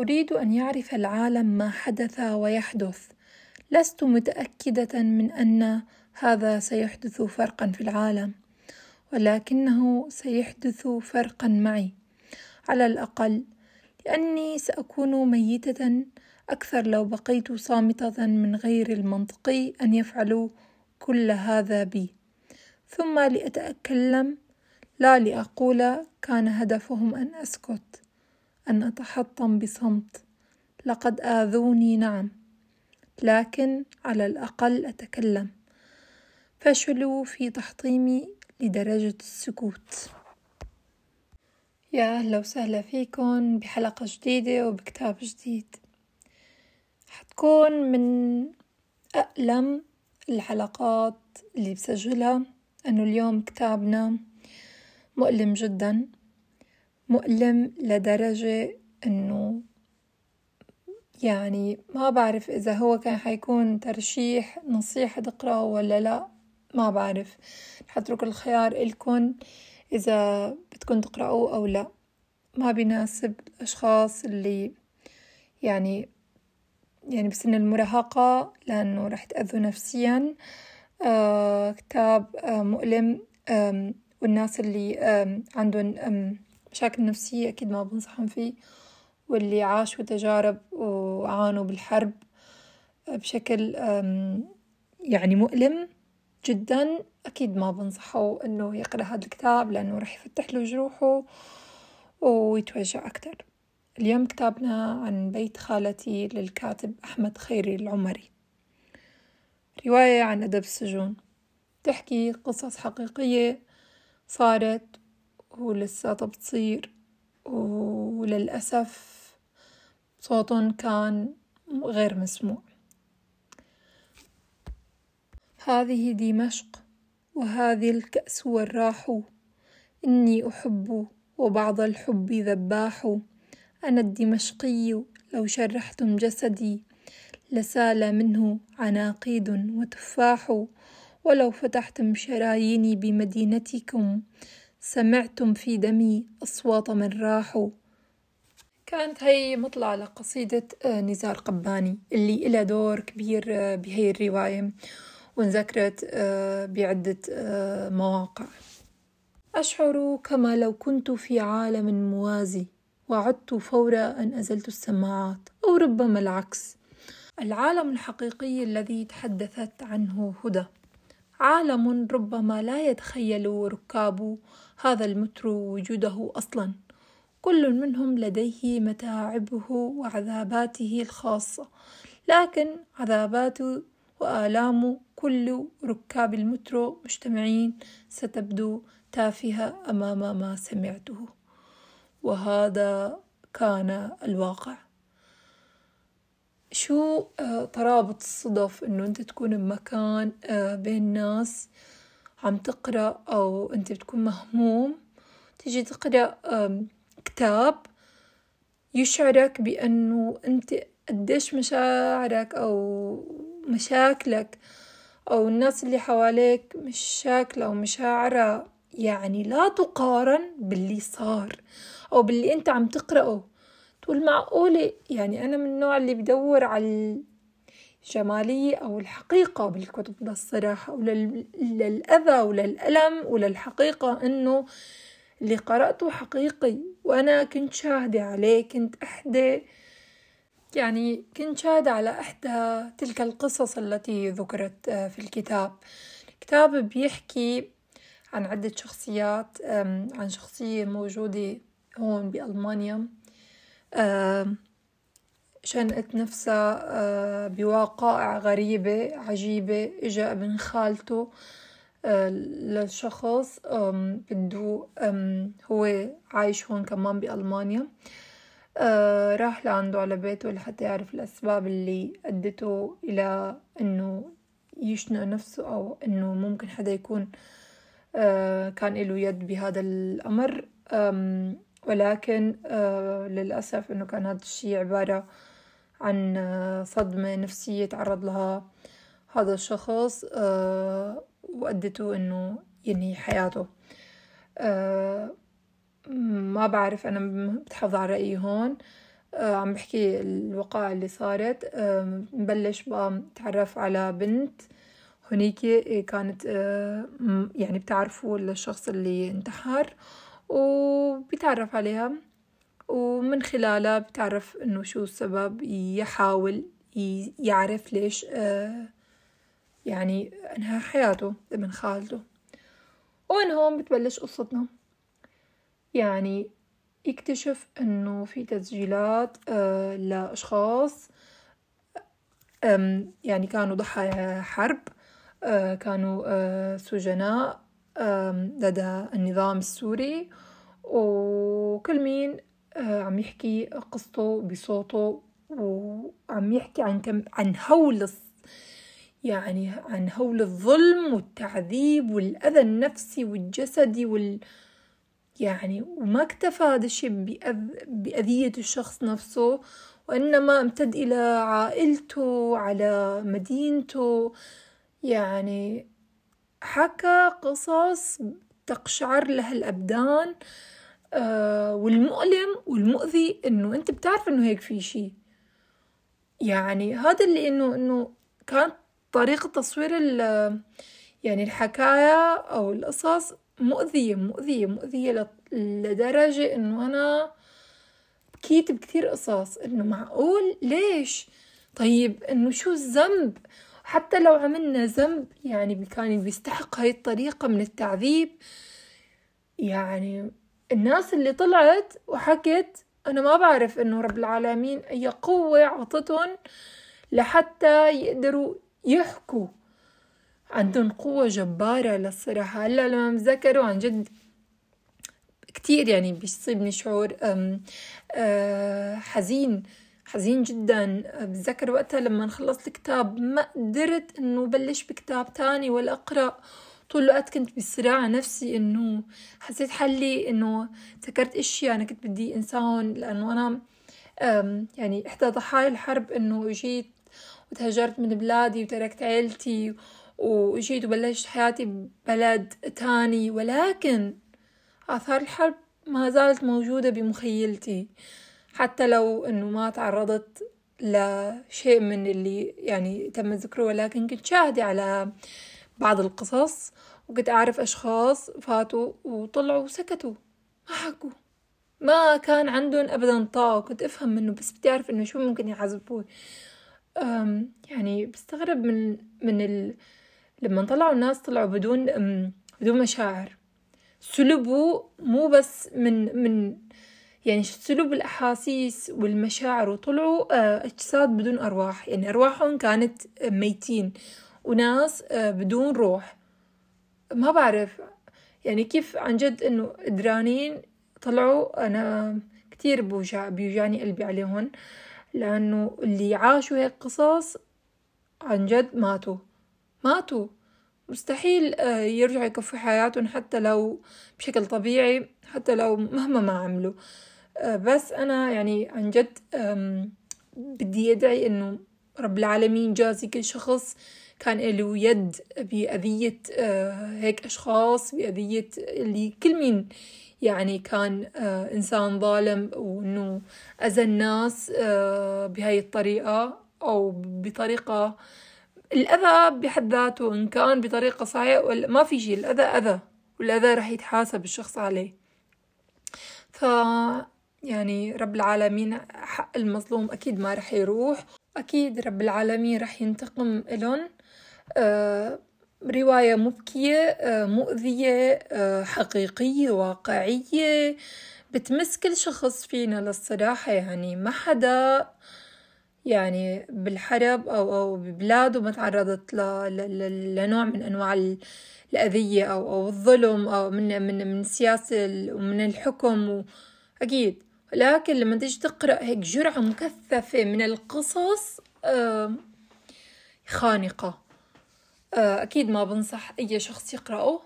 أريد أن يعرف العالم ما حدث ويحدث. لست متأكدة من أن هذا سيحدث فرقا في العالم ولكنه سيحدث فرقا معي. على الأقل لأني سأكون ميتة أكثر لو بقيت صامتة من غير المنطقي أن يفعلوا كل هذا بي. ثم لأتكلم لا لأقول كان هدفهم أن أسكت. أن أتحطم بصمت. لقد آذوني نعم لكن على الأقل أتكلم. فشلوا في تحطيمي لدرجة السكوت. يا أهلا وسهلا فيكم بحلقة جديدة وبكتاب جديد. حتكون من أألم الحلقات اللي بسجلها أنه اليوم كتابنا مؤلم جدا. مؤلم لدرجة أنه يعني ما بعرف إذا هو كان حيكون ترشيح نصيحة تقرأه ولا لا ما بعرف. حترك الخيار إلكن إذا بدكم تقرأوه أو لا. ما بيناسب الأشخاص اللي يعني يعني بسن المراهقة لأنه رح تأذوا نفسيا. آه كتاب آه مؤلم والناس اللي عندهم مشاكل نفسية أكيد ما بنصحهم فيه. واللي عاشوا تجارب وعانوا بالحرب بشكل يعني مؤلم جدا أكيد ما بنصحه إنه يقرأ هذا الكتاب لأنه راح يفتح له جروحه ويتوجع أكتر. اليوم كتابنا عن بيت خالتي للكاتب أحمد خيري العمري. رواية عن أدب السجون. تحكي قصص حقيقية صارت ولسه بتصير وللأسف صوتهم كان غير مسموع. هذه دمشق وهذه الكأس والراح. إني أحب وبعض الحب ذباح. أنا الدمشقي لو شرحتم جسدي لسال منه عناقيد وتفاح. ولو فتحتم شراييني بمدينتكم سمعتم في دمي أصوات من راحوا. كانت هي مطلع لقصيدة آه، نزار قباني اللي إلها دور كبير آه، بهي الرواية وانذكرت آه، بعدة مواقع. أشعر كما لو كنت في عالم موازي وعدت فور أن أزلت السماعات أو ربما العكس. العالم الحقيقي الذي تحدثت عنه هدى. عالم ربما لا يتخيل ركاب هذا المترو وجوده أصلا. كل منهم لديه متاعبه وعذاباته الخاصة. لكن عذابات وآلام كل ركاب المترو مجتمعين ستبدو تافهة أمام ما سمعته. وهذا كان الواقع. شو آه، ترابط الصدف إنه أنت تكون بمكان آه، بين ناس عم تقرأ أو أنت بتكون مهموم تيجي تقرأ كتاب يشعرك بأنه أنت قديش مشاعرك أو مشاكلك أو الناس اللي حواليك مشاكلة أو مشاعرها يعني لا تقارن باللي صار أو باللي أنت عم تقرأه. تقول معقولة؟ يعني أنا من النوع اللي بدور على الجمالية أو الحقيقة بالكتب للصراحة وللأذى وللألم وللحقيقة إنه اللي قرأته حقيقي. وأنا كنت شاهدة عليه كنت أحدى يعني كنت شاهدة على إحدى تلك القصص التي ذكرت آه، في الكتاب. الكتاب بيحكي عن عدة شخصيات عن شخصية موجودة هون بألمانيا. شنقت نفسها آه، بوقائع غريبة عجيبة. إجا ابن خالته للشخص بده هو عايش هون كمان بألمانيا. آه، راح لعنده على بيته لحتى يعرف الأسباب اللي أدته إلى إنه يشنق نفسه أو إنه ممكن حدا يكون آه، كان له يد بهذا الأمر. ولكن آه، للأسف إنه كان هذا الشي عبارة عن صدمة نفسية تعرض لها هذا الشخص وأدته إنه ينهي حياته. ما بعرف أنا بتحافظ على رأيي هون. عم بحكي الوقائع اللي صارت. نبلش بقى نتعرف على بنت هنيك كانت يعني بتعرفوا الشخص اللي انتحر. وبيتعرف عليها. ومن خلالها بتعرف إنه شو السبب يحاول يعرف ليش يعني إنهى حياته ابن خالته. ومن هون بتبلش قصتنا يعني يكتشف إنه في تسجيلات آه لأشخاص يعني كانوا ضحايا حرب آه كانوا آه سجناء. لدى النظام السوري وكل مين آه، عم يحكي قصته بصوته وعم يحكي عن كم عن هول يعني عن هول الظلم والتعذيب والأذى النفسي والجسدي وال يعني وما اكتفى هذا الشيء بأذ... بأذية الشخص نفسه وإنما امتد إلى عائلته على مدينته يعني حكى قصص تقشعر لها الأبدان آه والمؤلم والمؤذي إنه أنت بتعرف إنه هيك في شي. يعني هذا اللي إنه إنه كانت طريقة تصوير يعني الحكاية أو القصص مؤذية مؤذية مؤذية لدرجة إنه أنا بكيت بكتير قصص إنه معقول ليش؟ طيب إنه شو الذنب؟ حتى لو عملنا ذنب يعني كان بيستحق هاي الطريقة من التعذيب. يعني الناس اللي طلعت وحكت أنا ما بعرف إنه رب العالمين أي قوة عطتهم لحتى يقدروا يحكوا عندهم قوة جبارة للصراحة. هلأ لما بذكروا عن جد كتير يعني بيصيبني شعور آه، حزين. حزين جدا. بتذكر وقتها لما خلصت الكتاب ما قدرت إنه بلش بكتاب تاني ولا أقرأ. طول الوقت كنت بصراع نفسي إنه حسيت حلي إنه ذكرت إشياء أنا كنت بدي انساهم لأنه أنا يعني إحدى ضحايا الحرب إنه جيت وتهجرت من بلادي وتركت عيلتي وجيت وبلشت حياتي ببلد تاني. ولكن آثار الحرب ما زالت موجودة بمخيلتي. حتى لو إنه ما تعرضت لشيء من اللي يعني تم ذكره ولكن كنت شاهدة على بعض القصص وكنت أعرف أشخاص فاتوا وطلعوا وسكتوا. ما حكوا. ما كان عندهم أبدا طاقة. كنت أفهم منه بس بدي أعرف إنه شو ممكن يعذبوه. يعني بستغرب من من ال... لما طلعوا الناس طلعوا بدون بدون مشاعر. سلبوا مو بس من من يعني سلوب الأحاسيس والمشاعر وطلعوا آه، أجساد بدون أرواح. يعني أرواحهم كانت ميتين. وناس آه، بدون روح. ما بعرف. يعني كيف عن جد إنه قدرانين طلعوا؟ أنا كتير بوجع بيوجعني قلبي عليهم. لأنه اللي عاشوا هيك قصص عن جد ماتوا. ماتوا. مستحيل آه، يرجعوا يكفوا حياتهم حتى لو بشكل طبيعي حتى لو مهما ما عملوا. بس أنا يعني عن جد بدي أدعي إنه رب العالمين جازي كل شخص كان له يد بأذية آه، هيك أشخاص بأذية اللي كل مين يعني كان إنسان ظالم وإنه أذى الناس بهاي الطريقة أو بطريقة الأذى بحد ذاته إن كان بطريقة صحيحة ما في شيء الأذى أذى والأذى رح يتحاسب الشخص عليه. ف يعني رب العالمين حق المظلوم أكيد ما رح يروح. أكيد رب العالمين رح ينتقم إلهم آه رواية مبكية آه مؤذية آه حقيقية واقعية. بتمس كل شخص فينا للصراحة. يعني ما حدا يعني بالحرب أو أو ببلاده ما تعرضت لنوع من أنواع الأذية أو أو الظلم أو من من من السياسة ومن الحكم. أكيد لكن لما تيجي تقرأ هيك جرعة مكثفة من القصص خانقة. أكيد ما بنصح أي شخص يقرأه.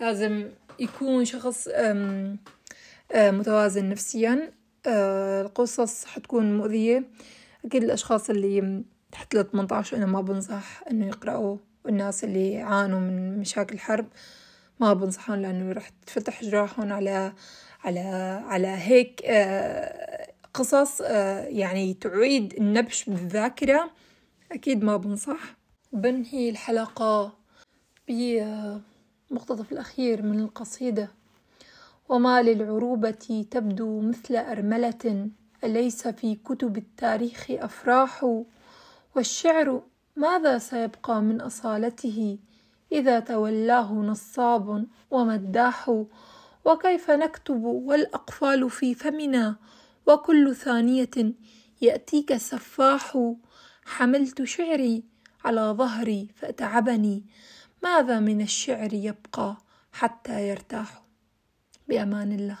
لازم يكون شخص متوازن نفسيا. القصص حتكون مؤذية. أكيد الأشخاص اللي تحت ال 18 أنا ما بنصح إنه يقرأوا. والناس اللي يعانوا من مشاكل الحرب ما بنصحهم لأنه راح تفتح جراحهم على على على هيك آه، قصص آه، يعني تعيد النبش بالذاكرة. أكيد ما بنصح. بنهي الحلقة بمقتطف الأخير من القصيدة. وما للعروبة تبدو مثل أرملة أليس في كتب التاريخ أفراح؟ والشعر ماذا سيبقى من أصالته إذا تولاه نصاب ومداح؟ وكيف نكتب والأقفال في فمنا؟ وكل ثانية يأتيك سفاح حملت شعري على ظهري فأتعبني. ماذا من الشعر يبقى حتى يرتاح؟ بأمان الله.